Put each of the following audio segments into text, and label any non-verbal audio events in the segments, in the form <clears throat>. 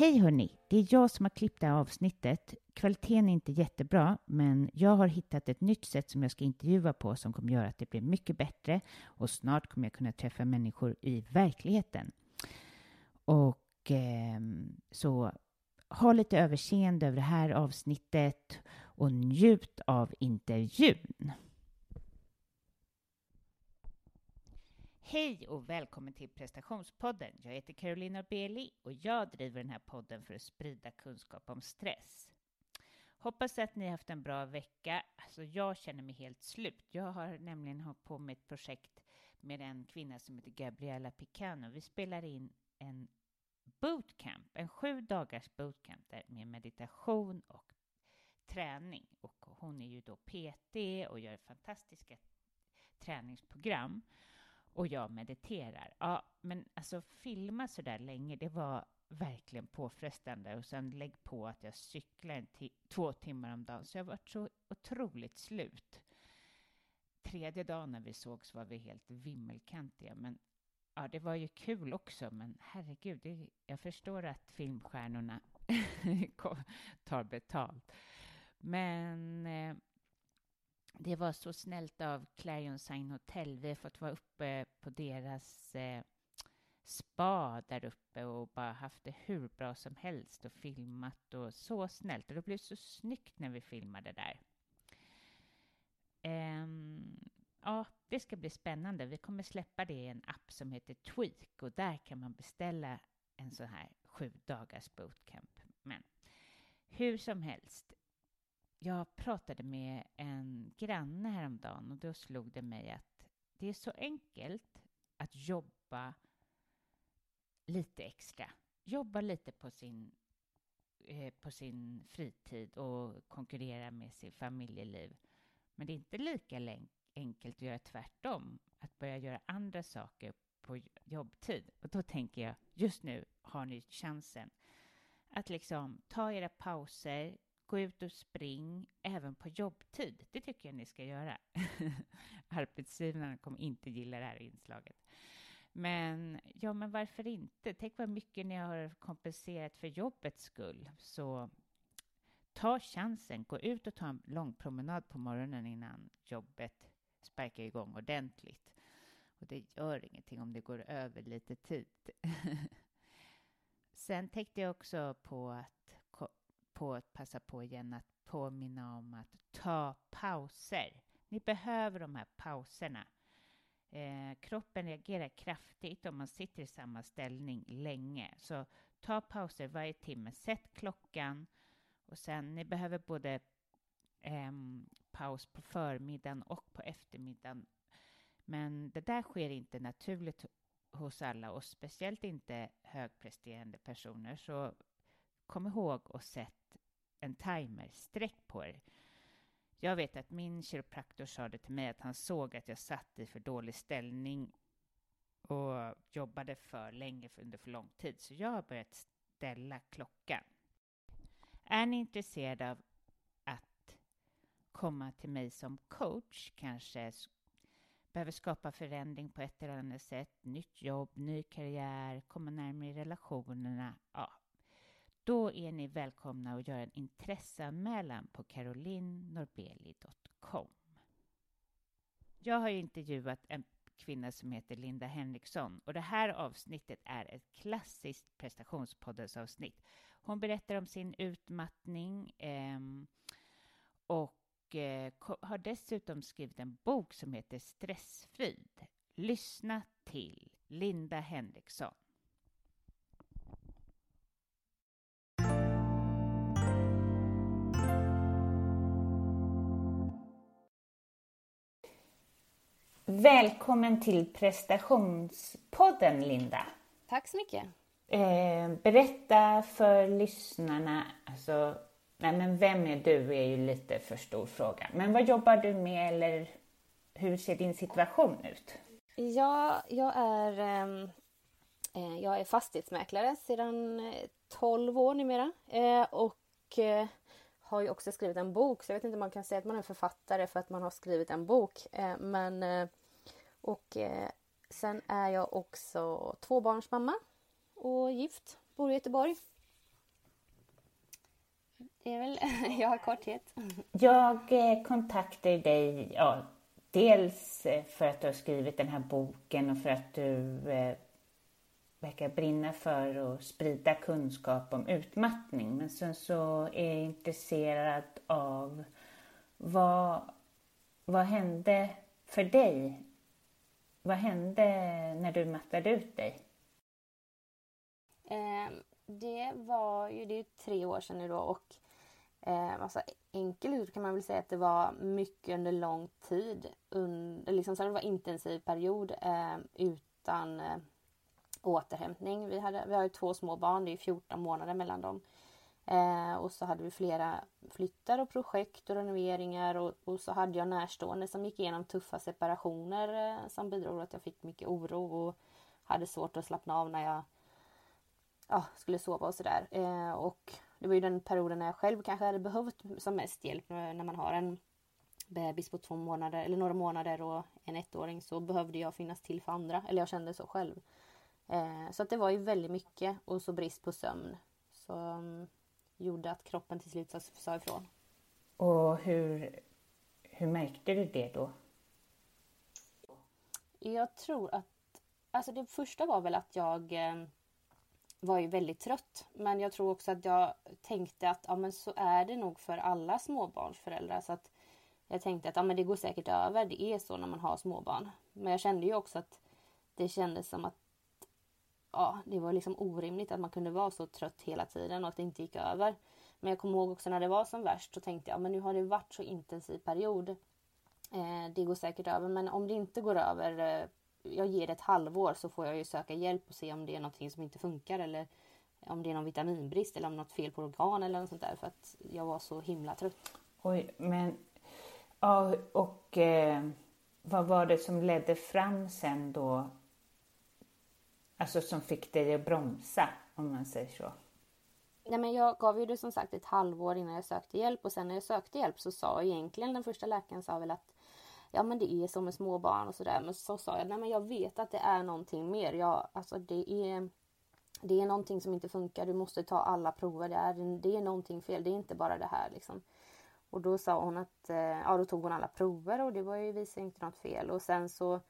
Hej hörni! Det är jag som har klippt det här avsnittet. Kvaliteten är inte jättebra, men jag har hittat ett nytt sätt som jag ska intervjua på som kommer göra att det blir mycket bättre och snart kommer jag kunna träffa människor i verkligheten. Och eh, så ha lite överseende över det här avsnittet och njut av intervjun. Hej och välkommen till prestationspodden. Jag heter Carolina Beli och jag driver den här podden för att sprida kunskap om stress. Hoppas att ni har haft en bra vecka. Alltså jag känner mig helt slut. Jag har nämligen hållit på med ett projekt med en kvinna som heter Gabriella Picano. Vi spelar in en bootcamp, en sju dagars bootcamp där med meditation och träning. Och hon är ju då PT och gör fantastiska träningsprogram och jag mediterar. Ja, men alltså filma så där länge, det var verkligen påfrestande. Och sen lägg på att jag cyklar en två timmar om dagen, så jag var så otroligt slut. Tredje dagen när vi sågs var vi helt vimmelkantiga, men ja, det var ju kul också, men herregud, det, jag förstår att filmstjärnorna <laughs> tar betalt. Men eh, det var så snällt av Clarion Sign Hotel. Vi har fått vara uppe på deras eh, spa där uppe och bara haft det hur bra som helst och filmat och så snällt. Och det blev så snyggt när vi filmade där. Um, ja, det ska bli spännande. Vi kommer släppa det i en app som heter Tweak och där kan man beställa en sån här sju dagars bootcamp. Men hur som helst, jag pratade med en granne häromdagen och då slog det mig att det är så enkelt att jobba lite extra. Jobba lite på sin, eh, på sin fritid och konkurrera med sitt familjeliv. Men det är inte lika enkelt att göra tvärtom, att börja göra andra saker på jobbtid. Och då tänker jag, just nu har ni chansen att liksom ta era pauser, gå ut och spring även på jobbtid. Det tycker jag ni ska göra. <laughs> Arbetsgivarna kommer inte gilla det här inslaget. Men ja, men varför inte? Tänk vad mycket ni har kompenserat för jobbets skull. Så ta chansen, gå ut och ta en lång promenad på morgonen innan jobbet sparkar igång ordentligt. Och det gör ingenting om det går över lite tid. <laughs> Sen tänkte jag också på att, på att passa på igen att påminna om att ta pauser. Ni behöver de här pauserna. Eh, kroppen reagerar kraftigt om man sitter i samma ställning länge. Så ta pauser varje timme. Sätt klockan och sen, ni behöver både eh, paus på förmiddagen och på eftermiddagen. Men det där sker inte naturligt hos alla och speciellt inte högpresterande personer. Så kom ihåg och sätt en timer, sträck på er. Jag vet att min kiropraktor sa det till mig att han såg att jag satt i för dålig ställning och jobbade för länge under för lång tid, så jag har börjat ställa klockan. Är ni intresserade av att komma till mig som coach, kanske behöver skapa förändring på ett eller annat sätt, nytt jobb, ny karriär, komma närmare relationerna, ja, då är ni välkomna att göra en intresseanmälan på carolinnorbeli.com. Jag har intervjuat en kvinna som heter Linda Henriksson och det här avsnittet är ett klassiskt prestationspoddensavsnitt. Hon berättar om sin utmattning eh, och eh, har dessutom skrivit en bok som heter Stressfrid. Lyssna till Linda Henriksson. Välkommen till prestationspodden, Linda. Tack så mycket. Eh, berätta för lyssnarna, alltså, nej men vem är du är ju lite för stor fråga. Men vad jobbar du med eller hur ser din situation ut? Ja, jag är, ehm, eh, jag är fastighetsmäklare sedan 12 år numera eh, och eh, har ju också skrivit en bok så jag vet inte om man kan säga att man är författare för att man har skrivit en bok. Eh, men eh, och eh, sen är jag också tvåbarnsmamma och gift. Bor i Göteborg. Det är väl <laughs> jag i korthet. Jag eh, kontaktade dig ja, dels eh, för att du har skrivit den här boken och för att du eh, verkar brinna för att sprida kunskap om utmattning. Men sen så är jag intresserad av vad, vad hände för dig vad hände när du mattade ut dig? Eh, det var ju, det är tre år sedan nu då och eh, alltså enkelt kan man väl säga att det var mycket under lång tid. Under, liksom, så det var intensiv period eh, utan eh, återhämtning. Vi, hade, vi har ju två små barn, det är 14 månader mellan dem. Eh, och så hade vi flera flyttar och projekt och renoveringar och, och, så hade jag närstående som gick igenom tuffa separationer eh, som bidrog till att jag fick mycket oro och hade svårt att slappna av när jag ja, skulle sova och sådär. Eh, och det var ju den perioden när jag själv kanske hade behövt som mest hjälp eh, när man har en bebis på två månader eller några månader och en ettåring så behövde jag finnas till för andra. Eller jag kände så själv. Eh, så att det var ju väldigt mycket och så brist på sömn. Så mm, gjorde att kroppen till slut sa ifrån. Och hur, hur märkte du det då? Jag tror att... Alltså det första var väl att jag eh, var ju väldigt trött. Men jag tror också att jag tänkte att ja, men så är det nog för alla småbarnsföräldrar. Så att jag tänkte att ja, men det går säkert över. Det är så när man har småbarn. Men jag kände ju också att det kändes som att ja, det var liksom orimligt att man kunde vara så trött hela tiden och att det inte gick över. Men jag kommer ihåg också när det var som värst så tänkte jag men nu har det varit så intensiv period. Eh, det går säkert över men om det inte går över, eh, jag ger det ett halvår så får jag ju söka hjälp och se om det är någonting som inte funkar eller om det är någon vitaminbrist eller om något fel på organ eller något sånt där för att jag var så himla trött. Oj, men ja, och eh, vad var det som ledde fram sen då alltså som fick dig att bromsa, om man säger så? Nej, men jag gav ju det som sagt ett halvår innan jag sökte hjälp och sen när jag sökte hjälp så sa egentligen den första läkaren sa väl att ja men det är som med småbarn och sådär. Men så sa jag, nej men jag vet att det är någonting mer. Jag, alltså det är, det är någonting som inte funkar. Du måste ta alla prover. Det är, det är någonting fel. Det är inte bara det här liksom. Och då sa hon att, eh, ja då tog hon alla prover och det var ju, visade inte något fel. Och sen så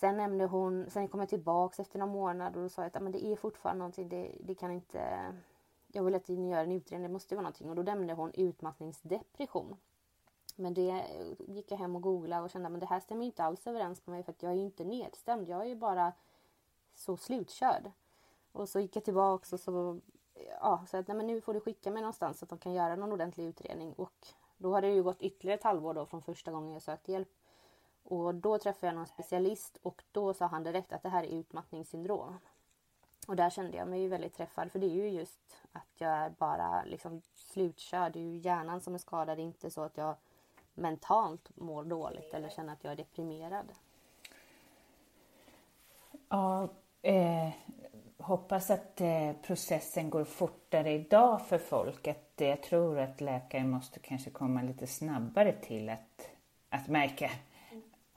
Sen nämnde hon, sen kom jag tillbaks efter några månader och då sa jag att men det är fortfarande någonting, det, det kan inte... Jag vill att ni gör en utredning, det måste vara någonting. Och då nämnde hon utmattningsdepression. Men det eh, gick jag hem och googlade och kände att det här stämmer inte alls överens med mig för att jag är ju inte nedstämd. Jag är ju bara så slutkörd. Och så gick jag tillbaks och så ja, så att nej, men nu får du skicka mig någonstans så att de kan göra någon ordentlig utredning. Och då har det ju gått ytterligare ett halvår då från första gången jag sökte hjälp. Och då träffade jag någon specialist och då sa han direkt att det här är utmattningssyndrom. Och där kände jag mig ju väldigt träffad för det är ju just att jag är bara liksom slutkörd. Det är ju hjärnan som är skadad, inte så att jag mentalt mår dåligt eller känner att jag är deprimerad. Ja, eh, hoppas att eh, processen går fortare idag för folk. Att, eh, jag tror att läkaren måste kanske komma lite snabbare till att, att märka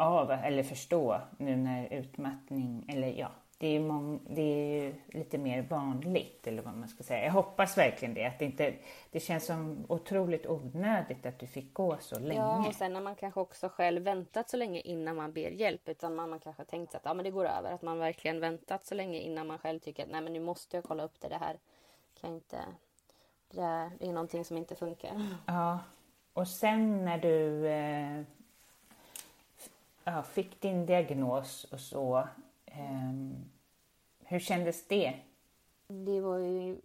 av eller förstå nu när utmattning, eller ja, det är, mång, det är ju lite mer vanligt, eller vad man ska säga. Jag hoppas verkligen det. Att det, inte, det känns som otroligt onödigt att du fick gå så länge. Ja, och sen har man kanske också själv väntat så länge innan man ber hjälp. Utan man, man kanske tänkt att ja, men det går över. Att man verkligen väntat så länge innan man själv tycker att nej, men nu måste jag kolla upp det. Det här kan inte... Det är, det är någonting som inte funkar. Ja, och sen när du eh, ja, fick din diagnos och så. Um, hur kändes det? Det var ju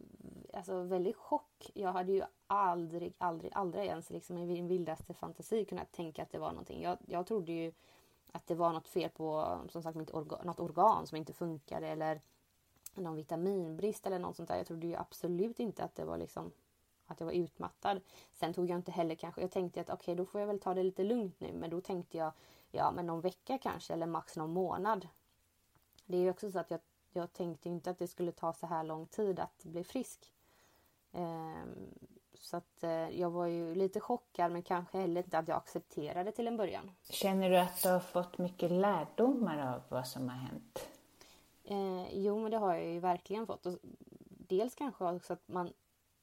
alltså väldigt chock. Jag hade ju aldrig, aldrig, aldrig ens liksom i min vildaste fantasi kunnat tänka att det var någonting. Jag, jag trodde ju att det var något fel på som sagt mitt organ, något organ som inte funkade eller någon vitaminbrist eller något sånt där. Jag trodde ju absolut inte att det var liksom att jag var utmattad. Sen tog jag inte heller kanske, jag tänkte att okej okay, då får jag väl ta det lite lugnt nu men då tänkte jag ja men någon vecka kanske eller max någon månad. Det är ju också så att jag, jag tänkte inte att det skulle ta så här lång tid att bli frisk. Um, så att uh, jag var ju lite chockad men kanske heller inte att jag accepterade till en början. Känner du att du har fått mycket lärdomar av vad som har hänt? Uh, jo men det har jag ju verkligen fått. Och dels kanske också att man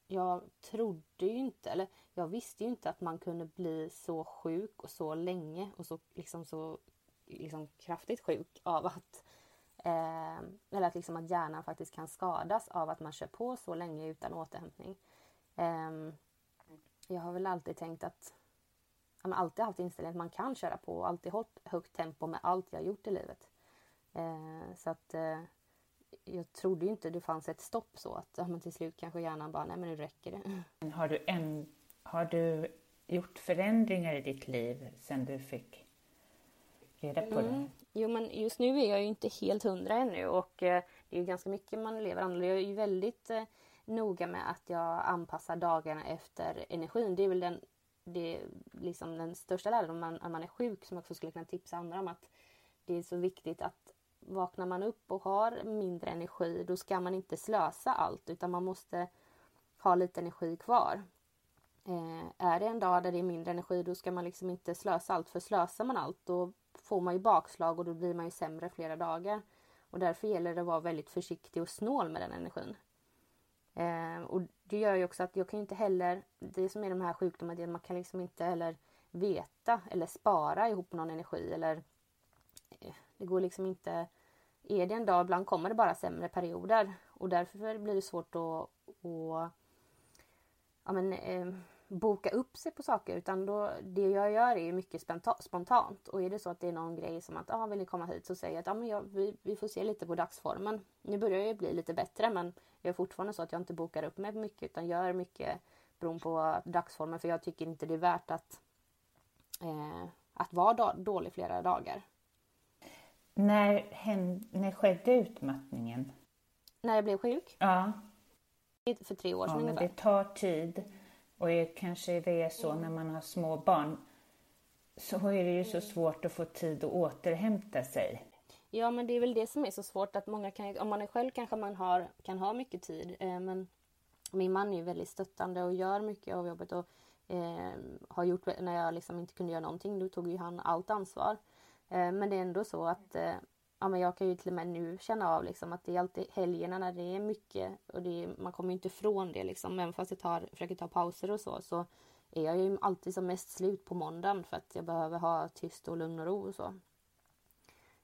jag trodde ju inte, eller jag visste ju inte att man kunde bli så sjuk och så länge och så liksom så liksom kraftigt sjuk av att eh, eller att liksom att hjärnan faktiskt kan skadas av att man kör på så länge utan återhämtning. Eh, jag har väl alltid tänkt att jag har alltid haft inställningen att man kan köra på och alltid hållit högt tempo med allt jag gjort i livet. Eh, så att eh, jag trodde ju inte det fanns ett stopp så att ja, men till slut kanske hjärnan bara, nej men nu räcker det. Har du, en, har du gjort förändringar i ditt liv sen du fick reda på mm. det? Jo men just nu är jag ju inte helt hundra ännu och eh, det är ju ganska mycket man lever annorlunda. Jag är ju väldigt eh, noga med att jag anpassar dagarna efter energin. Det är väl den, det är liksom den största lärdomen man, man är sjuk som jag också skulle kunna tipsa andra om att det är så viktigt att vaknar man upp och har mindre energi då ska man inte slösa allt utan man måste ha lite energi kvar. Eh, är det en dag där det är mindre energi då ska man liksom inte slösa allt för slösar man allt då får man ju bakslag och då blir man ju sämre flera dagar. Och därför gäller det att vara väldigt försiktig och snål med den energin. Eh, och det gör ju också att jag kan inte heller, det som är de här sjukdomarna, man kan liksom inte heller veta eller spara ihop någon energi eller eh, det går liksom inte... Är det en dag, ibland kommer det bara sämre perioder. Och därför blir det svårt att, att ja, men, eh, boka upp sig på saker. Utan då, det jag gör är mycket spontant. Och är det så att det är någon grej som att ah, vill ni komma hit så säger jag att ah, men jag, vi, vi får se lite på dagsformen. Nu börjar jag bli lite bättre men jag är fortfarande så att jag inte bokar upp mig mycket utan gör mycket beroende på dagsformen. För jag tycker inte det är värt att, eh, att vara dålig flera dagar. När, när skedde utmattningen? När jag blev sjuk? Ja. För tre år sedan ja, ungefär. Men det tar tid. Och kanske det är så när man har små barn så är det ju så svårt att få tid att återhämta sig. Ja men det är väl det som är så svårt att många kan, om man är själv kanske man har, kan ha mycket tid eh, men min man är ju väldigt stöttande och gör mycket av jobbet och eh, har gjort när jag liksom inte kunde göra någonting då tog ju han allt ansvar. Eh, men det är ändå så att eh, ja, men jag kan ju till och med nu känna av liksom att det är alltid helgerna när det är mycket och det är, man kommer ju inte ifrån det liksom. Även fast jag tar, försöker ta pauser och så så är jag ju alltid som mest slut på måndagen för att jag behöver ha tyst och lugn och ro och så.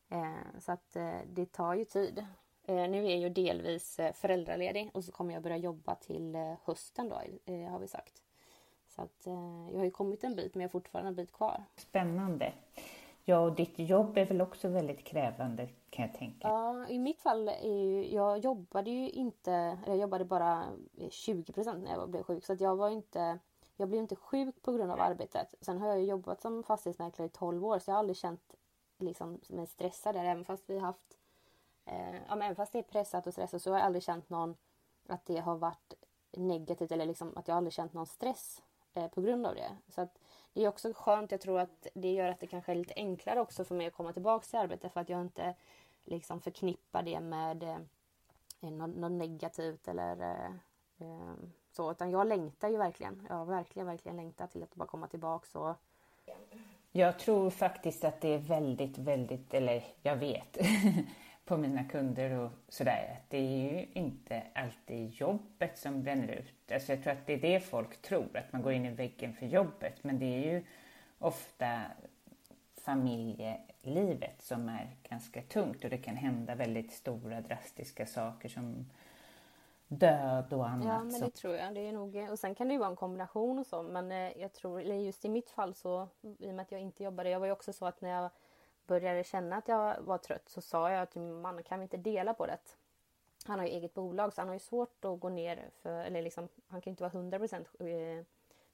Eh, så att eh, det tar ju tid. Eh, nu är jag delvis eh, föräldraledig och så kommer jag börja jobba till hösten då har vi sagt. Så att jag har ju kommit en bit men jag har fortfarande en bit kvar. Spännande. Ja, och ditt jobb är väl också väldigt krävande kan jag tänka. Ja, i mitt fall är ju, jag jobbade ju inte, jag jobbade bara 20 procent när jag blev sjuk så att jag var inte, jag blev inte sjuk på grund av arbetet. Sen har jag jobbat som fastighetsmäklare i 12 år så jag har aldrig känt liksom mig stressad där även fast vi haft, eh, ja men även fast det är pressat och stressat så har jag aldrig känt någon, att det har varit negativt eller liksom att jag aldrig känt någon stress eh, på grund av det. Så att det är också skönt. Jag tror att det gör att det kanske är lite enklare också för mig att komma tillbaka till arbetet för att jag inte liksom förknippar det med eh, eh något, något negativt eller eh, eh, så. Utan jag längtar ju verkligen. Jag har verkligen, verkligen längtat till att bara komma tillbaka och jag tror faktiskt att det är väldigt, väldigt, eller jag vet <laughs> på mina kunder och sådär, att det är ju inte alltid jobbet som bränner ut. Alltså jag tror att det är det folk tror, att man går in i väggen för jobbet, men det är ju ofta familjelivet som är ganska tungt och det kan hända väldigt stora drastiska saker som död och annat. Ja, men det tror jag. Det är nog, och sen kan det ju vara en kombination och så, men eh, jag tror, just i mitt fall så, i och med att jag inte jobbade, jag var ju också så att när jag började känna att jag var trött så sa jag till min man, kan vi inte dela på det? Han har ju eget bolag så han har ju svårt att gå ner för, eller liksom, han kan ju inte vara 100% eh,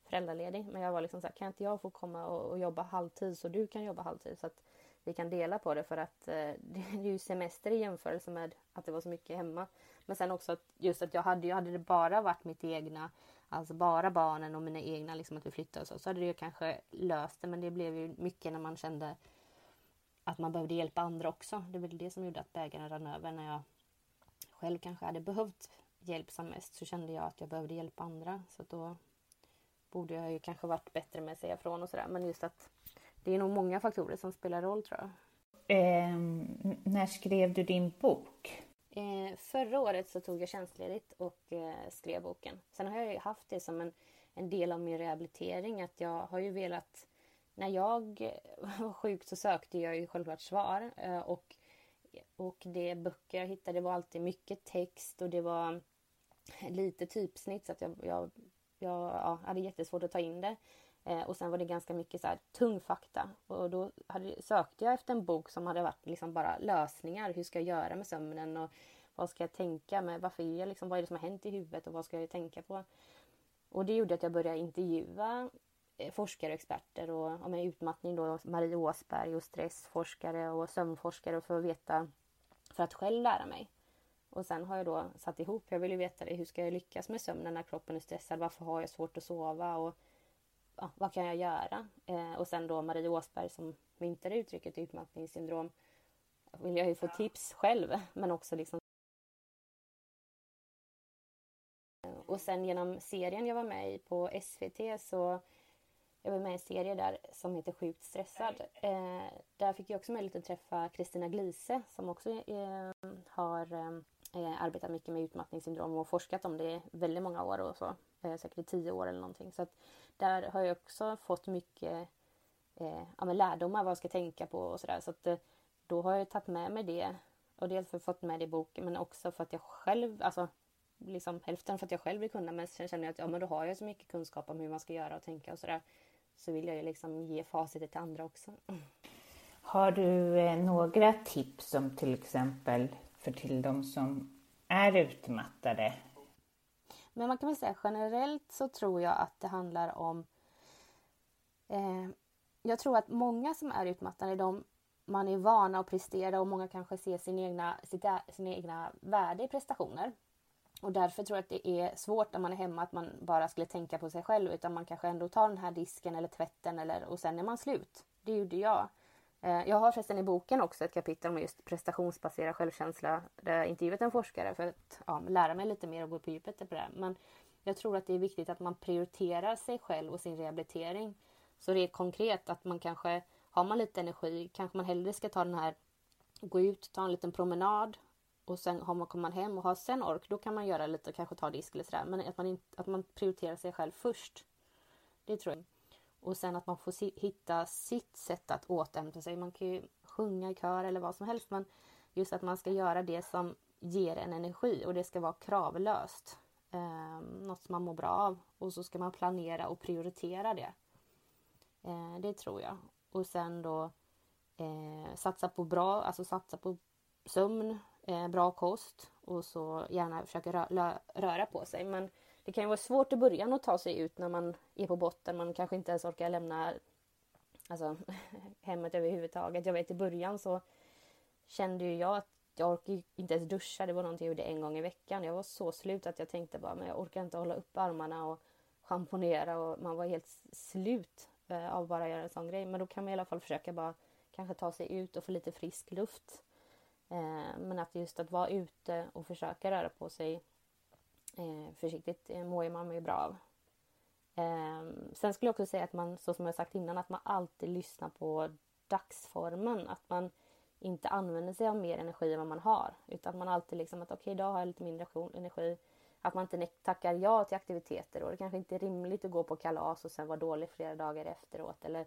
föräldraledig. Men jag var liksom så här, kan inte jag få komma och, och, jobba halvtid så du kan jobba halvtid så att vi kan dela på det för att eh, <laughs> det är ju semester i jämförelse med att det var så mycket hemma. Men sen också att just att jag hade, jag hade det bara varit mitt egna, alltså bara barnen och mina egna, liksom att vi flyttade och så, så hade det ju kanske löst det. Men det blev ju mycket när man kände att man behövde hjälpa andra också. Det var det som gjorde att bägaren rann över. När jag själv kanske hade behövt hjälp som mest så kände jag att jag behövde hjälpa andra. Så då borde jag ju kanske varit bättre med att säga ifrån och sådär. Men just att det är nog många faktorer som spelar roll tror jag. Eh, när skrev du din bok? Eh, förra året så tog jag tjänstledigt och eh, skrev boken. Sen har jag ju haft det som en, en del av min rehabilitering att jag har ju velat när jag <laughs> var sjuk så sökte jag ju självklart svar eh, och, och det böcker jag hittade var alltid mycket text och det var lite typsnitt så att jag, jag, jag ja, hade jättesvårt att ta in det. Eh, och sen var det ganska mycket så här, tung fakta. Och då hade, sökte jag efter en bok som hade varit liksom bara lösningar. Hur ska jag göra med sömnen? Och vad ska jag tänka med? Varför är jag liksom, vad är det som har hänt i huvudet? Och vad ska jag tänka på? Och det gjorde att jag började intervjua forskare och experter och om utmattning då Marie Åsberg och stressforskare och sömnforskare för att veta för att själv lära mig. Och sen har jag då satt ihop, jag vill ju veta det, hur ska jag lyckas med sömnen när kroppen är stressad? Varför har jag svårt att sova? Och ja, vad kan jag göra? Eh, och sen då Marie Åsberg som myntade uttrycket utmattningssyndrom vill jag ju få tips själv men också liksom Och sen genom serien jag var med i på SVT så jag var med i en serie där som heter Sjukt stressad. Eh, där fick jag också möjlighet att träffa Kristina Glise som också eh, har eh, eh, arbetat mycket med utmattningssyndrom och forskat om det i väldigt många år och så. Eh, säkert i tio år eller någonting. Så att där har jag också fått mycket eh, ja, lärdomar vad jag ska tänka på och sådär. Så att eh, då har jag tagit med mig det. Och dels för att fått med det i boken men också för att jag själv, alltså liksom hälften för att jag själv vill kunna men sen känner jag att ja men då har jag så mycket kunskap om hur man ska göra och tänka och sådär så vill jag ju liksom ge facitet till andra också. Har du eh, några tips som till exempel för till de som är utmattade? Men man kan väl säga generellt så tror jag att det handlar om eh, Jag tror att många som är utmattade, de man är vana att prestera och många kanske ser sin egna, sitt, sin egna värde i prestationer. Och därför tror jag att det är svårt när man är hemma att man bara skulle tänka på sig själv utan man kanske ändå tar den här disken eller tvätten eller, och sen är man slut. Det gjorde jag. Eh, jag har förresten i boken också ett kapitel om just prestationsbaserad självkänsla där jag intervjuat en forskare för att ja, lära mig lite mer och gå på djupet på det. Men jag tror att det är viktigt att man prioriterar sig själv och sin rehabilitering. Så det är konkret att man kanske, har man lite energi, kanske man hellre ska ta den här, gå ut, ta en liten promenad och sen har man, kommer man hem och har sen ork, då kan man göra lite, kanske ta disk eller sådär. Men att man, inte, att man prioriterar sig själv först. Det tror jag. Och sen att man får hitta sitt sätt att återhämta sig. Man kan ju sjunga i kör eller vad som helst. Men just att man ska göra det som ger en energi och det ska vara kravlöst. Eh, något som man mår bra av. Och så ska man planera och prioritera det. Eh, det tror jag. Och sen då eh, satsa på bra, alltså satsa på sömn, eh, bra kost och så gärna försöka rö röra på sig. Men det kan ju vara svårt i början att ta sig ut när man är på botten. Man kanske inte ens orkar lämna alltså, <laughs> hemmet överhuvudtaget. Jag vet i början så kände ju jag att jag orkade inte ens duscha. Det var någonting jag gjorde en gång i veckan. Jag var så slut att jag tänkte bara, men jag orkar inte hålla upp armarna och schamponera och man var helt slut eh, av bara att göra en sån grej. Men då kan man i alla fall försöka bara kanske ta sig ut och få lite frisk luft. Eh, men att just att vara ute och försöka röra på sig eh, försiktigt eh, mår man ju bra av. Eh, sen skulle jag också säga att man, så som jag sagt innan, att man alltid lyssnar på dagsformen. Att man inte använder sig av mer energi än vad man har. Utan att man alltid liksom att okej, okay, idag har jag lite mindre energi. Att man inte tackar ja till aktiviteter. Och det kanske inte är rimligt att gå på kalas och sen vara dålig flera dagar efteråt. Eller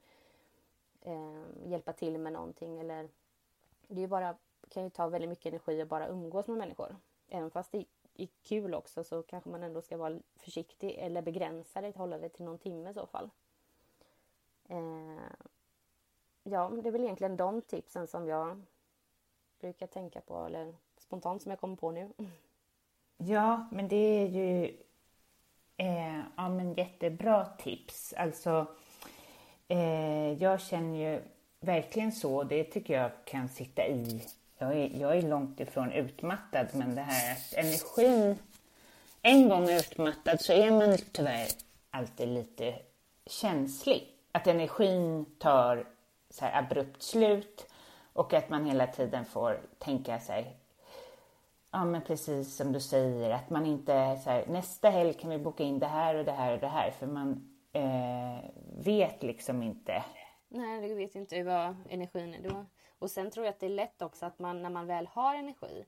eh, hjälpa till med någonting. Eller, det är bara, kan ju ta väldigt mycket energi att bara umgås med människor. Även fast det är kul också så kanske man ändå ska vara försiktig eller begränsa det, hålla det till någon timme i så fall. Eh, ja, det är väl egentligen de tipsen som jag brukar tänka på eller spontant som jag kommer på nu. Ja, men det är ju eh, ja, men jättebra tips. Alltså, eh, jag känner ju verkligen så, det tycker jag kan sitta i jag är, jag är långt ifrån utmattad, men det här att energin... En gång utmattad så är man tyvärr alltid lite känslig. Att energin tar så här abrupt slut och att man hela tiden får tänka sig Ja, men precis som du säger, att man inte så här, nästa helg kan vi boka in det här och det här och det här, för man eh, vet liksom inte. Nej, du vet inte vad energin är då. Och sen tror jag att det är lätt också att man när man väl har energi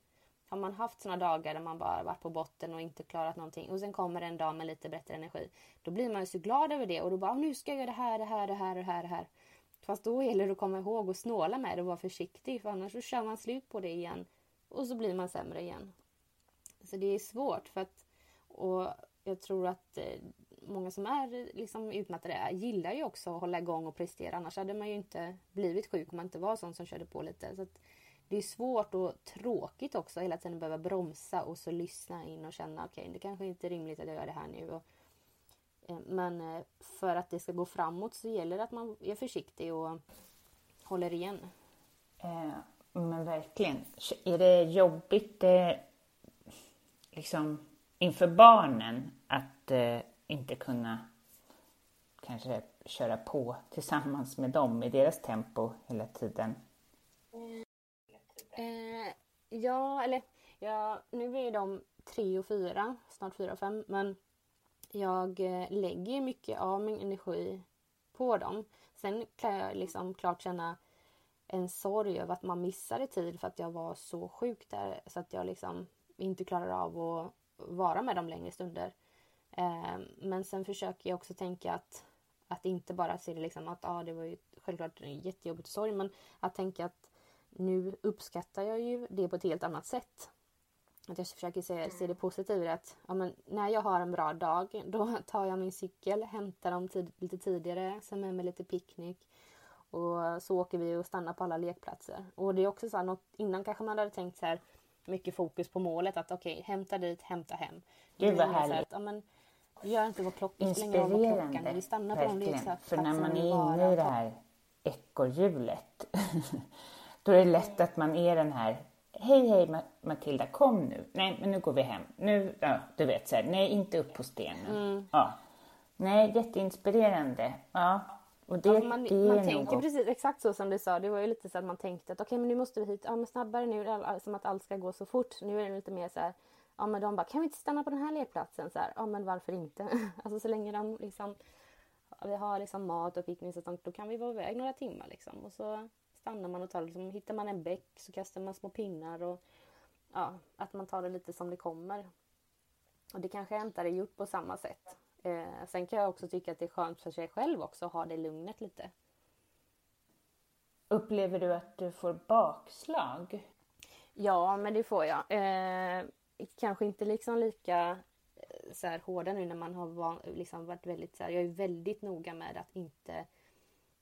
har man haft såna dagar där man bara varit på botten och inte klarat någonting och sen kommer en dag med lite bättre energi. Då blir man ju så glad över det och då bara ah, nu ska jag göra det här, det här, det här, det här, det här. Fast då gäller det att komma ihåg och snåla med det och vara försiktig för annars så kör man slut på det igen och så blir man sämre igen. Så det är svårt för att och jag tror att eh, många som är liksom utmattade gillar ju också att hålla igång och prestera. Annars hade man ju inte blivit sjuk om man inte var sån som körde på lite. Så det är svårt och tråkigt också hela tiden behöva bromsa och så lyssna in och känna okej, okay, det kanske inte är rimligt att jag gör det här nu. Och, eh, men eh, för att det ska gå framåt så gäller det att man är försiktig och håller igen. Eh, men verkligen. Är det jobbigt eh, liksom inför barnen att eh, inte kunna kanske köra på tillsammans med dem i deras tempo hela tiden? Eh, ja, eller ja, nu är de tre och fyra, snart fyra och fem, men jag eh, lägger mycket av min energi på dem. Sen kan jag liksom klart känna en sorg över att man missade tid för att jag var så sjuk där så att jag liksom inte klarar av att vara med dem längre stunder. Eh, men sen försöker jag också tänka att, att inte bara se det liksom att ah, det var ju självklart jättejobbigt och sorg men att tänka att nu uppskattar jag ju det på ett helt annat sätt. Att jag försöker se, se det positiva i att ja, men när jag har en bra dag då tar jag min cykel, hämtar dem tid, lite tidigare, sen med mig lite picknick och så åker vi och stannar på alla lekplatser. Och det är också så här, något, innan kanske man hade tänkt så här mycket fokus på målet att okej, okay, hämta dit, hämta hem. Gud vad härligt. Att, ja, men, gör inte vad klockan Inspirerande. Vi stannar på de För när man är inne i det här ekorrhjulet <laughs> då är det lätt att man är den här Hej, hej Matilda, kom nu. Nej, men nu går vi hem. Nu, ja, du vet så här, nej, inte upp på stenen. Mm. Ja. Nej, jätteinspirerande. Ja, Och det, ja, man, det man tänker nog... precis exakt så som du sa. Det var ju lite så att man tänkte att okej, okay, men nu måste vi hit. Ja, men snabbare nu. Som att allt ska gå så fort. Nu är det lite mer så här. Ja, men de bara, kan vi inte stanna på den här lekplatsen? Så här, ja, men varför inte? <laughs> alltså så länge de liksom vi har liksom mat och picknicksäsong, då kan vi vara iväg några timmar liksom. Och så stannar man och tar liksom, hittar man en bäck så kastar man små pinnar och ja, att man tar det lite som det kommer. Och det kanske jag inte hade gjort på samma sätt. Eh, sen kan jag också tycka att det är skönt för sig själv också att ha det lugnet lite. Upplever du att du får bakslag? Ja, men det får jag. Eh, kanske inte liksom lika eh, så här hårda nu när man har van, liksom varit väldigt så här, jag är väldigt noga med att inte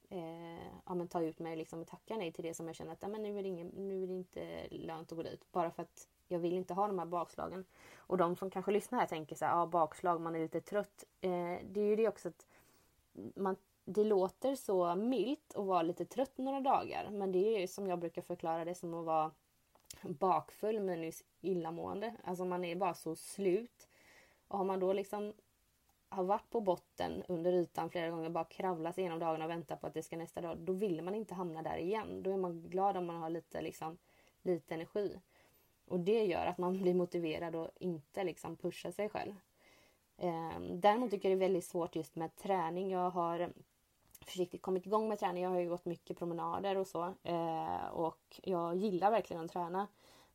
eh, ja, men ta ut mig liksom och tacka nej till det som jag känner att ja, men nu, är det ingen, nu är det inte lönt att gå dit. Bara för att jag vill inte ha de här bakslagen. Och de som kanske lyssnar här tänker så här, ja bakslag, man är lite trött. Eh, det är ju det också att man, det låter så milt att vara lite trött några dagar. Men det är ju som jag brukar förklara det som att vara bakfull minus illamående. Alltså man är bara så slut. Och har man då liksom har varit på botten under ytan flera gånger, bara kravlat sig igenom dagarna och väntat på att det ska nästa dag. Då vill man inte hamna där igen. Då är man glad om man har lite, liksom, lite energi. Och det gör att man <laughs> blir motiverad och inte liksom pusha sig själv. Eh, däremot tycker jag det är väldigt svårt just med träning. Jag har försiktigt kommit igång med träning. Jag har ju gått mycket promenader och så. Eh, och jag gillar verkligen att träna.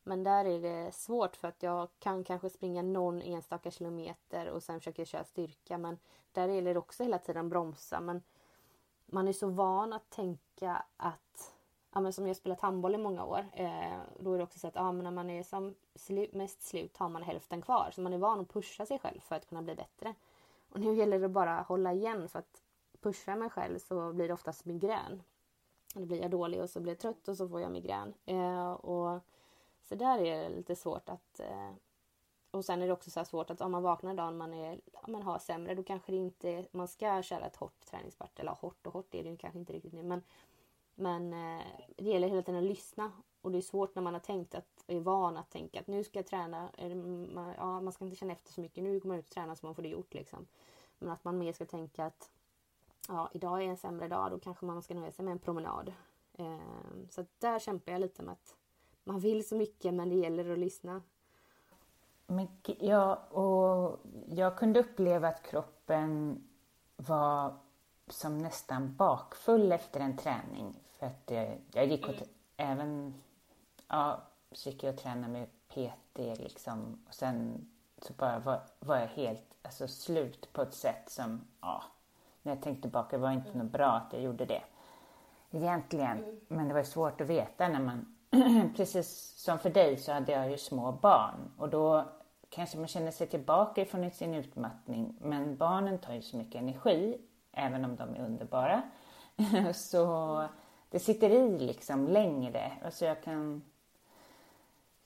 Men där är det svårt för att jag kan kanske springa någon enstaka kilometer och sen försöker jag köra styrka. Men där gäller det också hela tiden bromsa. Men man är så van att tänka att ja, men som jag spelat handboll i många år. Eh, då är det också så att ja, men när man är som slu mest slut har man hälften kvar. Så man är van att pusha sig själv för att kunna bli bättre. Och nu gäller det bara att hålla igen för att pushar mig själv så blir det oftast migrän. Då blir jag dålig och så blir jag trött och så får jag migrän. Eh, och så där är det lite svårt att eh, och sen är det också så svårt att om man vaknar dagen man, är, om man har sämre då kanske det inte man ska köra ett hårt träningspass. Eller hårt och hårt är det kanske inte riktigt nu men men eh, det gäller hela tiden att lyssna. Och det är svårt när man har tänkt att, är van att tänka att nu ska jag träna. Man, mm, ja, man ska inte känna efter så mycket. Nu går man ut och tränar så man får det gjort liksom. Men att man mer ska tänka att ja, idag är en sämre dag. Då kanske man ska nöja sig med en promenad. Eh, så där kämpar jag lite med att man vill så mycket men det gäller att lyssna. Men, ja, och jag kunde uppleva att kroppen var som nästan bakfull efter en träning. För att eh, jag gick och mm. även, ja, så gick jag och tränade med PT liksom. Och sen så bara var, var jag helt alltså, slut på ett sätt som, ja, när jag tänkte tillbaka var inte mm. något bra att jag gjorde det. Egentligen. Mm. Men det var svårt att veta när man, <clears throat> precis som för dig så hade jag ju små barn. Och då kanske man känner sig tillbaka ifrån sin utmattning. Men barnen tar ju så mycket energi även om de är underbara. <laughs> så det sitter i liksom längre. Alltså jag kan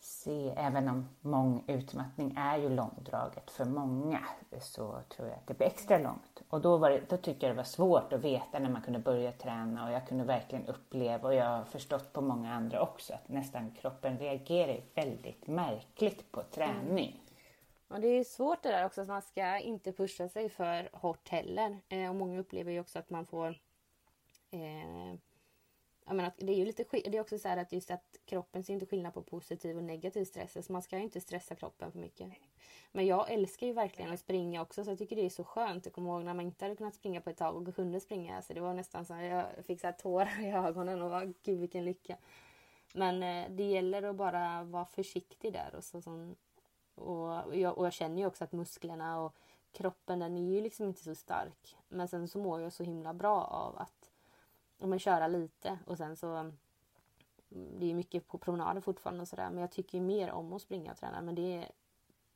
se, även om mång utmattning är ju långdraget för många, så tror jag att det blir extra långt. Och då, var det, då tyckte jag det var svårt att veta när man kunde börja träna och jag kunde verkligen uppleva, och jag har förstått på många andra också, att nästan kroppen reagerar väldigt märkligt på träning. Mm. Och det är svårt det där också, att man ska inte pusha sig för hårt heller. Eh, och många upplever ju också att man får... Eh, jag menar, det är ju lite det är också så att just att kroppen ser inte skillnad på positiv och negativ stress. Så man ska ju inte stressa kroppen för mycket. Men jag älskar ju verkligen att springa också så jag tycker det är så skönt. Jag kommer ihåg när man inte hade kunnat springa på ett tag och kunde springa. Så det var nästan så att jag fick så här tårar i ögonen och var gud vilken lycka. Men eh, det gäller att bara vara försiktig där och så så och jag, och jag känner ju också att musklerna och kroppen den är ju liksom inte så stark. Men sen så mår jag så himla bra av att och köra lite och sen så mm, det är mycket på promenader fortfarande och sådär men jag tycker mer om att springa och träna men det är,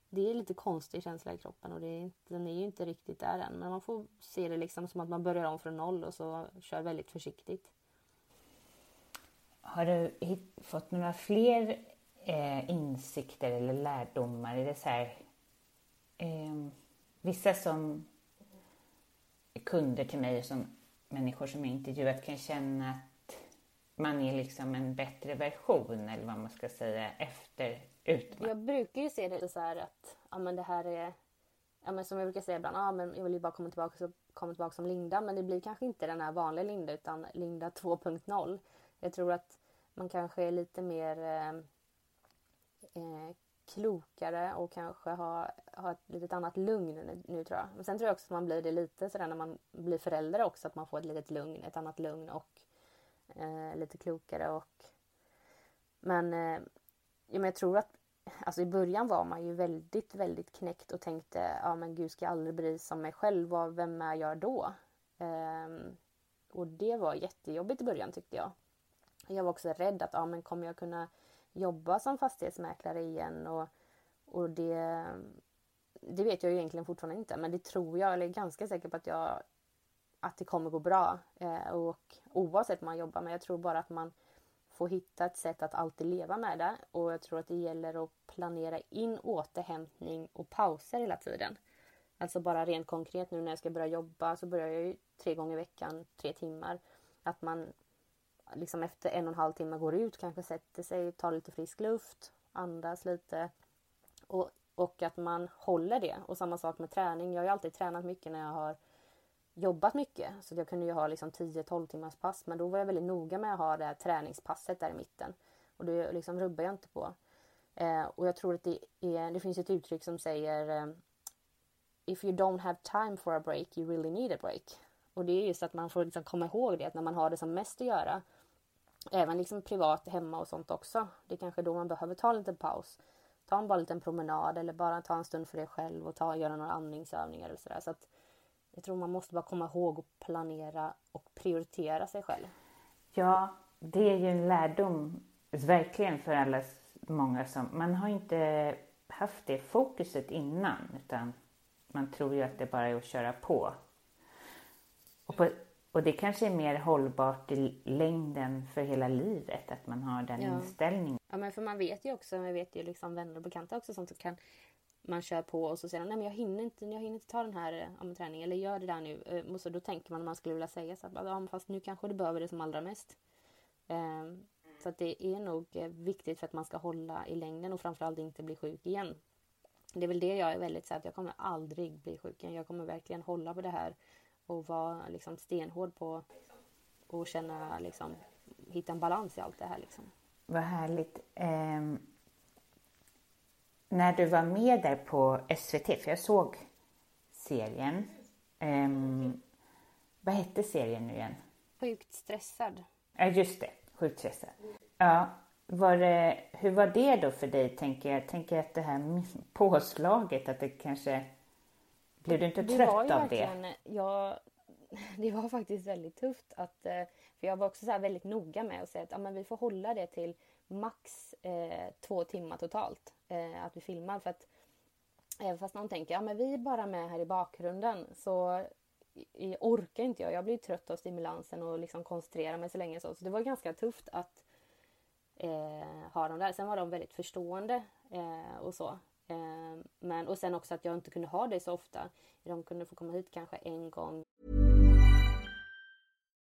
det är lite konstig känsla i kroppen och det är, den är ju inte riktigt där än men man får se det liksom som att man börjar om från noll och så kör väldigt försiktigt. Har du fått några fler eh, insikter eller lärdomar? Är det så här, eh, vissa som är kunder till mig som människor som jag intervjuat kan känna att man är liksom en bättre version eller vad man ska säga efter utmattning. Jag brukar ju se det så här att ja, men det här är Ja, men som jag brukar säga ibland, ja, men jag vill ju bara komma tillbaka så komma tillbaka som Linda men det blir kanske inte den här vanliga Linda utan Linda 2.0. Jag tror att man kanske är lite mer eh, eh klokare och kanske ha, ha ett litet annat lugn nu, nu, tror jag. Men sen tror jag också att man blir det lite sådär när man blir förälder också att man får ett litet lugn, ett annat lugn och eh, lite klokare och men, eh, ja, men jag tror att Alltså i början var man ju väldigt, väldigt knäckt och tänkte ja men gud ska jag aldrig bli som mig själv och vem är jag då? Eh, och det var jättejobbigt i början tyckte jag. Jag var också rädd att ja men kommer jag kunna jobba som fastighetsmäklare igen och, och det det vet jag ju egentligen fortfarande inte men det tror jag, eller är ganska säker på att jag att det kommer gå bra eh, och oavsett vad man jobbar med. Jag tror bara att man får hitta ett sätt att alltid leva med det. Och jag tror att det gäller att planera in återhämtning och pauser hela tiden. Alltså bara rent konkret nu när jag ska börja jobba så börjar jag ju tre gånger i veckan, tre timmar. Att man liksom efter en och en halv timme går ut, kanske sätter sig, tar lite frisk luft, andas lite. Och, och att man håller det. Och samma sak med träning. Jag har ju alltid tränat mycket när jag har jobbat mycket. Så jag kunde ju ha liksom 10-12 timmars pass. Men då var jag väldigt noga med att ha det här träningspasset där i mitten. Och det liksom rubbar jag inte på. Eh, och jag tror att det, är, det finns ett uttryck som säger eh, If you don't have time for a break you really need a break. Och det är just att man får liksom komma ihåg det att när man har det som mest att göra. Även liksom privat hemma och sånt också. Det är kanske då man behöver ta en liten paus. Ta en bara en liten promenad eller bara ta en stund för dig själv och ta, göra några andningsövningar och sådär. Så att jag tror man måste bara komma ihåg att planera och prioritera sig själv. Ja, det är ju en lärdom verkligen för alla många som, man har inte haft det fokuset innan utan man tror ju att det bara är att köra på. Och, på, och det kanske är mer hållbart i längden för hela livet att man har den ja. inställningen. Ja men för man vet ju också, man vet ju liksom vänner och bekanta också som kan man kör på och så säger de nej men jag hinner inte, jag hinner inte ta den här ja, träningen eller gör det där nu. Eh, och så då tänker man om man skulle vilja säga så att ja, fast nu kanske du behöver det som allra mest. Um, så att det är nog eh, viktigt för att man ska hålla i längden och framförallt inte bli sjuk igen. Det är väl det jag är väldigt så att jag kommer aldrig bli sjuk igen. Jag kommer verkligen hålla på det här och vara liksom stenhård på och känna liksom hitta en balans i allt det här liksom. Vad härligt. Um när du var med där på SVT, för jag såg serien. Um, vad hette serien nu igen? Sjukt stressad. Ja, just det. Sjukt stressad. Ja, var det, hur var det då för dig, tänker jag? Tänker att det här <laughs> påslaget, att det kanske... Blev du inte trött av det? Ja, <laughs> det var faktiskt väldigt tufft. Att, eh, för jag var också så väldigt noga med att säga att ja, men vi får hålla det till max eh, två timmar totalt eh, att vi filmar. För att även fast någon tänker ja men vi är bara med här i bakgrunden så i, orkar inte jag. Jag blir trött av stimulansen och liksom koncentrera mig så länge så. Så det var ganska tufft att eh, ha dem där. Sen var de väldigt förstående eh, och så. Ehm, men, och sen också att jag inte kunde ha dig så ofta. De kunde få komma hit kanske en gång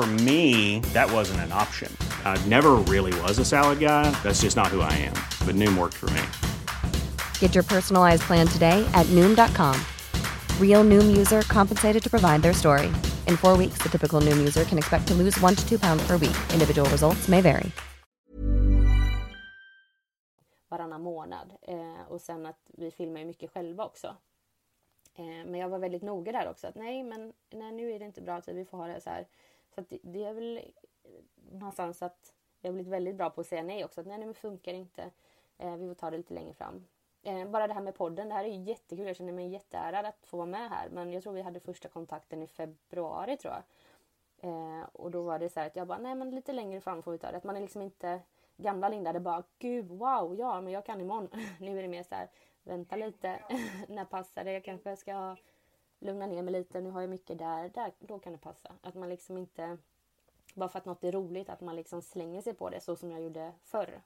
For me, that wasn't an option. I never really was a salad guy. That's just not who I am. But Noom worked for me. Get your personalized plan today at Noom.com. Real Noom user compensated to provide their story. In four weeks, the typical Noom user can expect to lose one to two pounds per week. Individual results may vary. Varannan månad. Eh, och sen att vi filmar ju mycket själva också. Eh, men jag var väldigt noga där också. Att nej, men nej, nu är det inte bra tid. Vi får ha det så här. Så det, det, är väl någonstans att jag har blivit väldigt bra på att säga nej också. Att nej, nu funkar inte. Eh, vi får ta det lite längre fram. Eh, bara det här med podden, det här är ju jättekul. Jag känner mig jätteärad att få vara med här. Men jag tror vi hade första kontakten i februari tror jag. Eh, och då var det så här att jag bara, nej men lite längre fram får vi ta det. Att man är liksom inte gamla Linda, det bara gud wow, ja men jag kan imorgon. <laughs> nu är det mer så här, vänta lite, <laughs> när passar det? Jag kanske ska lugna ner mig lite, nu har jag mycket där, där, då kan det passa. Att man liksom inte, bara för att något är roligt, att man liksom slänger sig på det så som jag gjorde förr.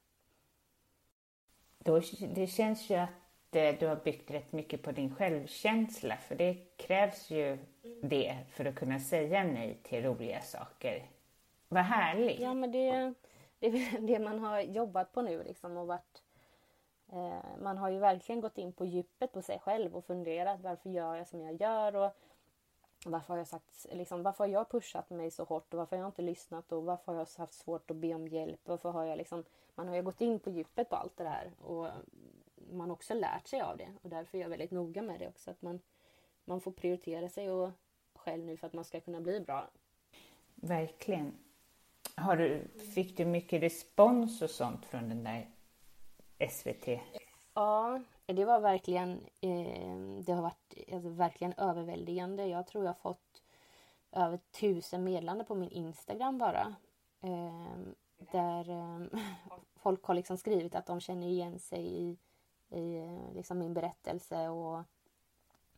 Då, det känns ju att eh, du har byggt rätt mycket på din självkänsla, för det krävs ju det för att kunna säga nej till roliga saker. Vad härligt! Ja, men det, det är <laughs> det man har jobbat på nu liksom och varit Eh, man har ju verkligen gått in på djupet på sig själv och funderat varför gör jag som jag gör och varför har jag sagt, liksom, varför har jag pushat mig så hårt och varför har jag inte lyssnat och varför har jag haft svårt att be om hjälp? Varför har jag liksom, man har ju gått in på djupet på allt det här och man har också lärt sig av det och därför är jag väldigt noga med det också att man, man får prioritera sig och själv nu för att man ska kunna bli bra. Verkligen. Har du, fick du mycket respons och sånt från den där SVT? Ja, det var verkligen, eh, det har varit alltså, verkligen överväldigande. Jag tror jag har fått över tusen meddelanden på min Instagram bara. Eh, där eh, <laughs> folk har liksom skrivit att de känner igen sig i, i eh, liksom min berättelse och,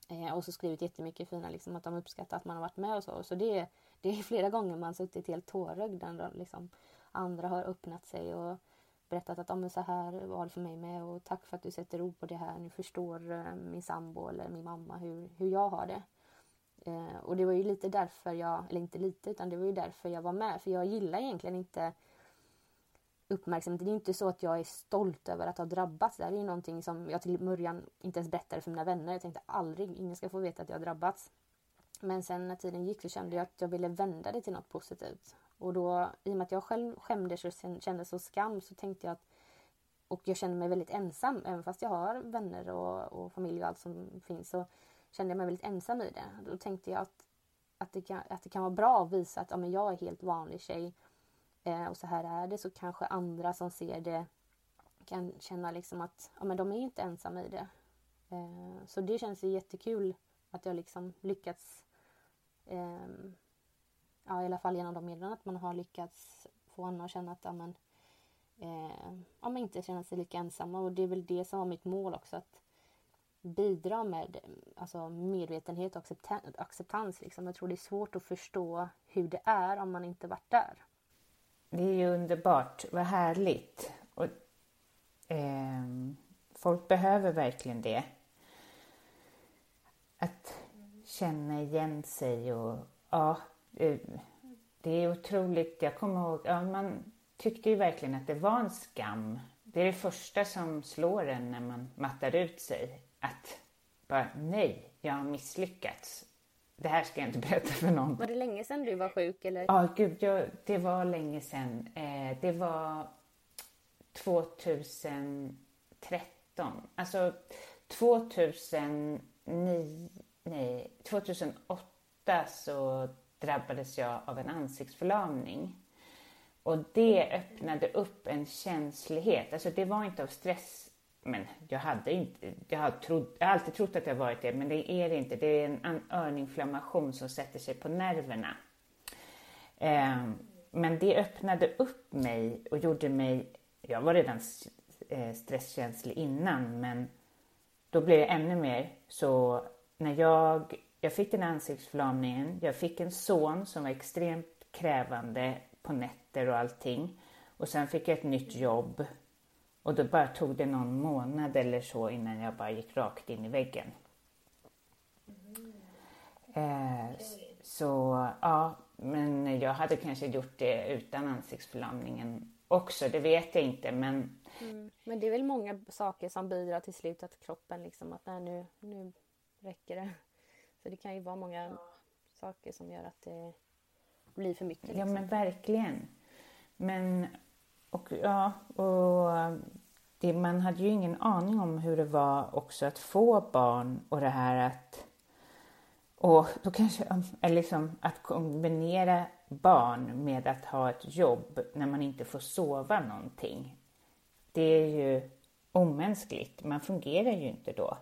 eh, och så skrivit jättemycket fina liksom, att de uppskattar att man har varit med och så. Så det, det är flera gånger man suttit helt tårögd när liksom, andra har öppnat sig och berättat att ah, så här var det för mig med och tack för att du sätter ord på det här. Nu förstår eh, min sambo eller min mamma hur, hur jag har det. Eh, och det var ju lite därför jag, eller inte lite, utan det var ju därför jag var med. För jag gillar egentligen inte uppmärksamhet. Det är inte så att jag är stolt över att ha drabbats. Det här är ju någonting som jag till början inte ens berättade för mina vänner. Jag tänkte aldrig, ingen ska få veta att jag har drabbats. Men sen när tiden gick så kände jag att jag ville vända det till något positivt. Och då, i och med att jag själv skämdes och kände så skam så tänkte jag att och jag kände mig väldigt ensam, även fast jag har vänner och, och familj och allt som finns så kände jag mig väldigt ensam i det. Då tänkte jag att, att, det, kan, att det kan vara bra att visa att ja, men jag är helt vanlig tjej eh, och så här är det så kanske andra som ser det kan känna liksom att ja, men de är inte ensamma i det. Eh, så det känns jättekul att jag liksom lyckats eh, ja, i alla fall genom de medlen att man har lyckats få andra att känna att ja, men, eh, ja, men inte känna sig lika ensamma. Och det är väl det som var mitt mål också. Att bidra med alltså, medvetenhet och acceptans. Liksom. Jag tror det är svårt att förstå hur det är om man inte varit där. Det är ju underbart. Vad härligt. Och, eh, folk behöver verkligen det. Att känna igen sig och ja, det är otroligt, jag kommer ihåg, ja, man tyckte ju verkligen att det var en skam. Det är det första som slår en när man mattar ut sig. Att bara, nej, jag har misslyckats. Det här ska jag inte <laughs> berätta för någon. Var det länge sedan du var sjuk eller? Ja, gud, jag, det var länge sedan. Eh, det var 2013. Alltså 2009, nej, 2008 så drabbades jag av en ansiktsförlamning. Och det öppnade upp en känslighet. Alltså det var inte av stress, men jag hade inte, jag har, trott, jag har alltid trott att jag varit det, men det är det inte. Det är en öroninflammation som sätter sig på nerverna. Eh, men det öppnade upp mig och gjorde mig, jag var redan eh, stresskänslig innan men då blev det ännu mer. Så när jag, jag fick den ansiktsförlamningen, jag fick en son som var extremt krävande på nätter och allting. Och sen fick jag ett nytt jobb och då bara tog det någon månad eller så innan jag bara gick rakt in i väggen. Eh, så ja, men jag hade kanske gjort det utan ansiktsförlamningen också, det vet jag inte men... Mm. Men det är väl många saker som bidrar till slut att kroppen liksom att nej, nu, nu räcker det. Så det kan ju vara många ja. saker som gör att det blir för mycket. Liksom. Ja men verkligen. Men och ja, och det, man hade ju ingen aning om hur det var också att få barn och det här att och då kanske, liksom att kombinera barn med att ha ett jobb när man inte får sova någonting. Det är ju omänskligt. Man fungerar ju inte då.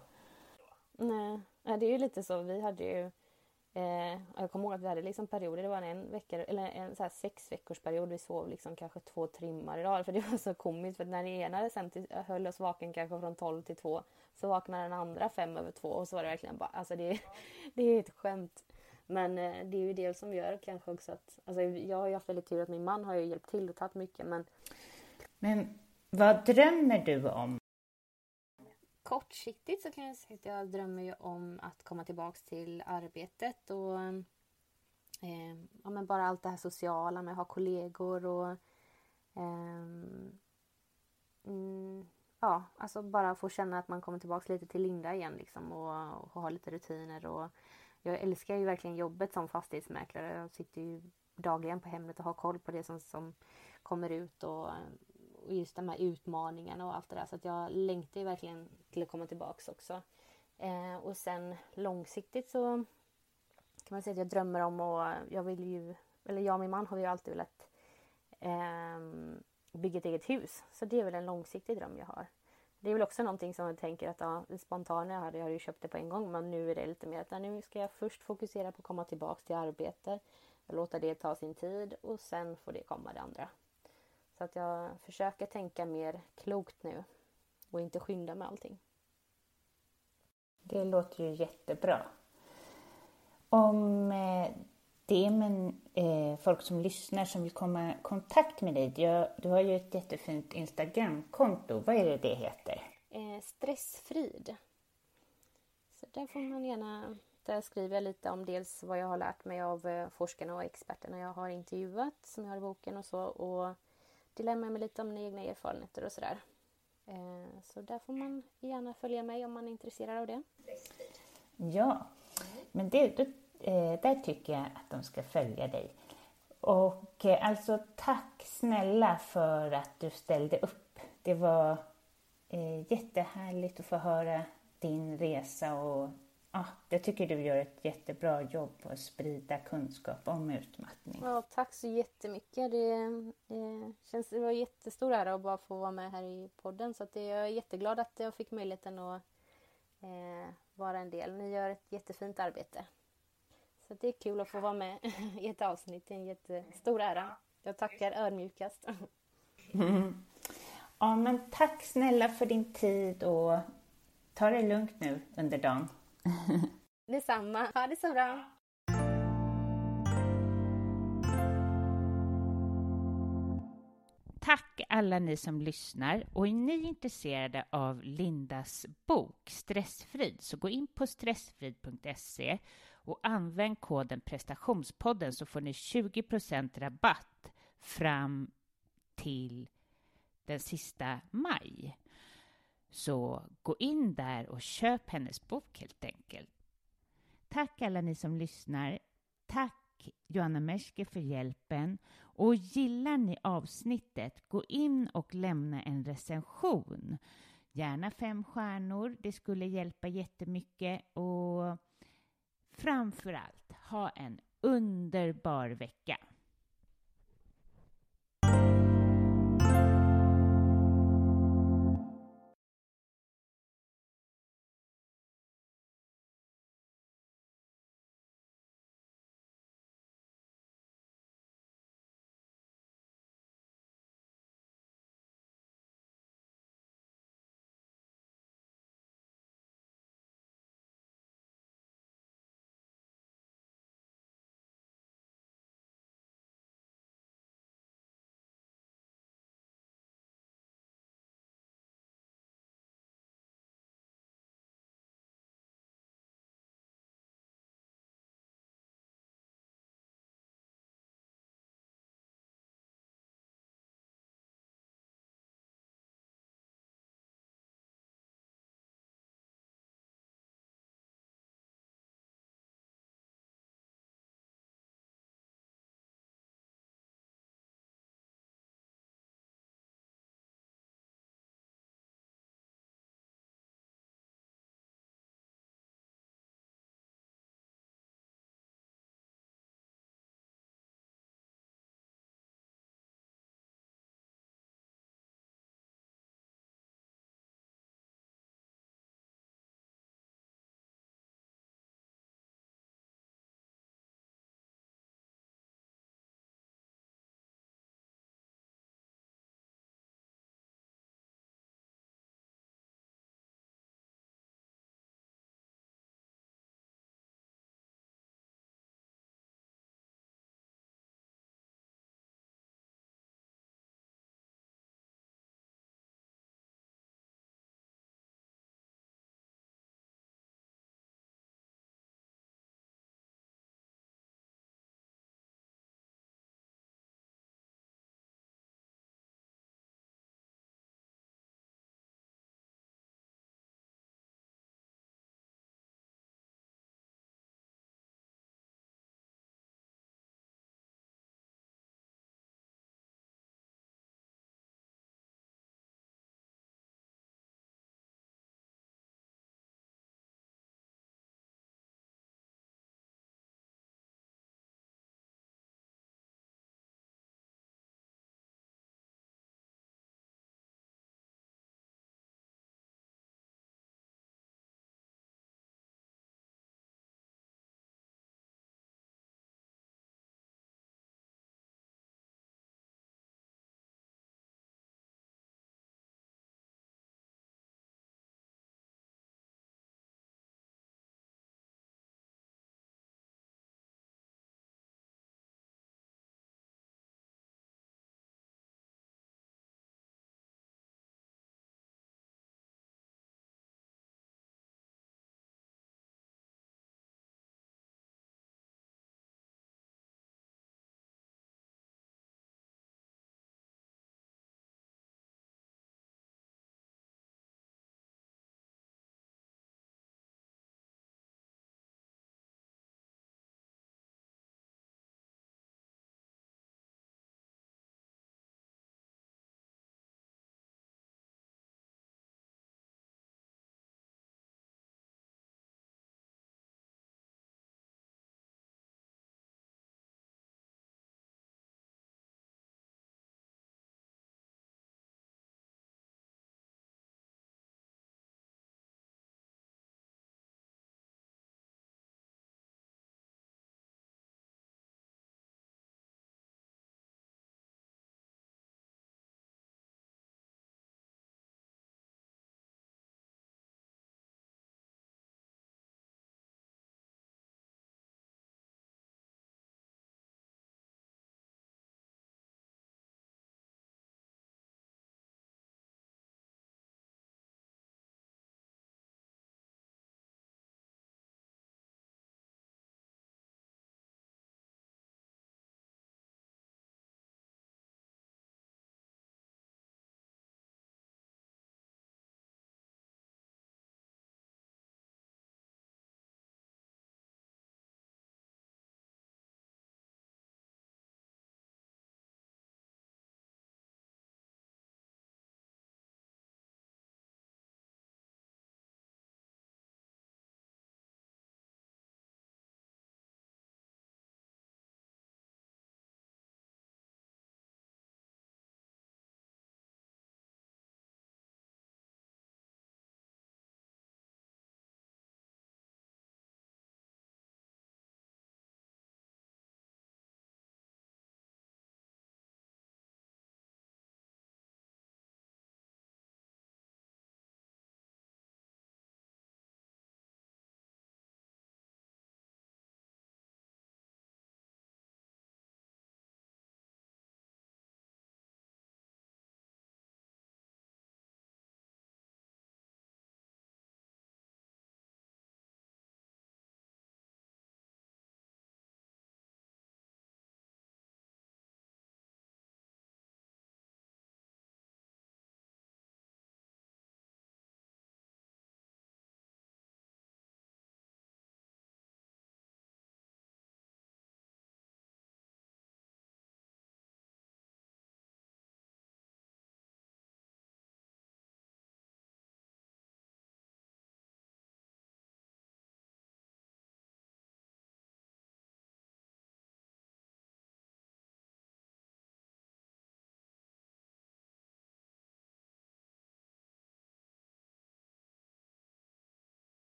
Nej, det är ju lite så. Vi hade ju Eh, jag kommer ihåg att vi hade liksom perioder, det var en vecka eller en så här sex veckors period vi sov liksom kanske två timmar idag. För det var så komiskt för när den ena sen till, höll oss vaken kanske från 12 till 2 så vaknade den andra fem över två och så var det verkligen bara, alltså det, det är ett skämt. Men eh, det är ju det som gör kanske också att, alltså jag har ju haft väldigt tur att min man har ju hjälpt till och tagit mycket men Men vad drömmer du om? Kortsiktigt så kan jag säga att jag drömmer ju om att komma tillbaks till arbetet och eh, ja, men bara allt det här sociala med att ha kollegor och eh, mm, ja, alltså bara få känna att man kommer tillbaks lite till Linda igen liksom och, och ha lite rutiner och jag älskar ju verkligen jobbet som fastighetsmäklare. Jag sitter ju dagligen på Hemnet och har koll på det som, som kommer ut och och just de här utmaningarna och allt det där. Så att jag längtar ju verkligen till att komma tillbaks också. Eh, och sen långsiktigt så kan man säga att jag drömmer om och jag vill ju, eller jag och min man har ju alltid velat eh, bygga ett eget hus. Så det är väl en långsiktig dröm jag har. Det är väl också någonting som jag tänker att ja, spontant jag hade jag ju köpt det på en gång men nu är det lite mer att ja, nu ska jag först fokusera på att komma tillbaks till arbete. Låta det ta sin tid och sen får det komma det andra. Så att jag försöker tänka mer klokt nu och inte skynda med allting. Det låter ju jättebra. Om eh, det är med eh, folk som lyssnar som vill komma i kontakt med dig. Du, du har ju ett jättefint Instagramkonto. Vad är det det heter? Eh, stressfrid. Så där får man gärna... Där skriver jag lite om dels vad jag har lärt mig av eh, forskarna och experterna jag har intervjuat som jag har i boken och så. Och dela med mig lite om mina egna erfarenheter och sådär. Eh, så där får man gärna följa mig om man är intresserad av det. Ja, men det, då, eh, där tycker jag att de ska följa dig. Och eh, alltså tack snälla för att du ställde upp. Det var jättehärligt att få höra din resa och Ja, jag tycker du gör ett jättebra jobb på att sprida kunskap om utmattning. Ja, tack så jättemycket. Det, eh, känns, det var en jättestor ära att bara få vara med här i podden. Så det, jag är jätteglad att jag fick möjligheten att eh, vara en del. Ni gör ett jättefint arbete. Så det är kul att få vara med <laughs> i ett avsnitt. Det är en jättestor ära. Jag tackar ödmjukast. Mm. <laughs> Ja, men tack snälla för din tid och ta det lugnt nu under dagen. <laughs> Detsamma. Ha det så bra. Tack alla ni som lyssnar och är ni intresserade av Lindas bok Stressfrid så gå in på stressfrid.se och använd koden prestationspodden så får ni 20 rabatt fram till den sista maj. Så gå in där och köp hennes bok helt enkelt. Tack alla ni som lyssnar. Tack Joanna Merske för hjälpen. Och gillar ni avsnittet, gå in och lämna en recension. Gärna fem stjärnor, det skulle hjälpa jättemycket. Och framför allt, ha en underbar vecka.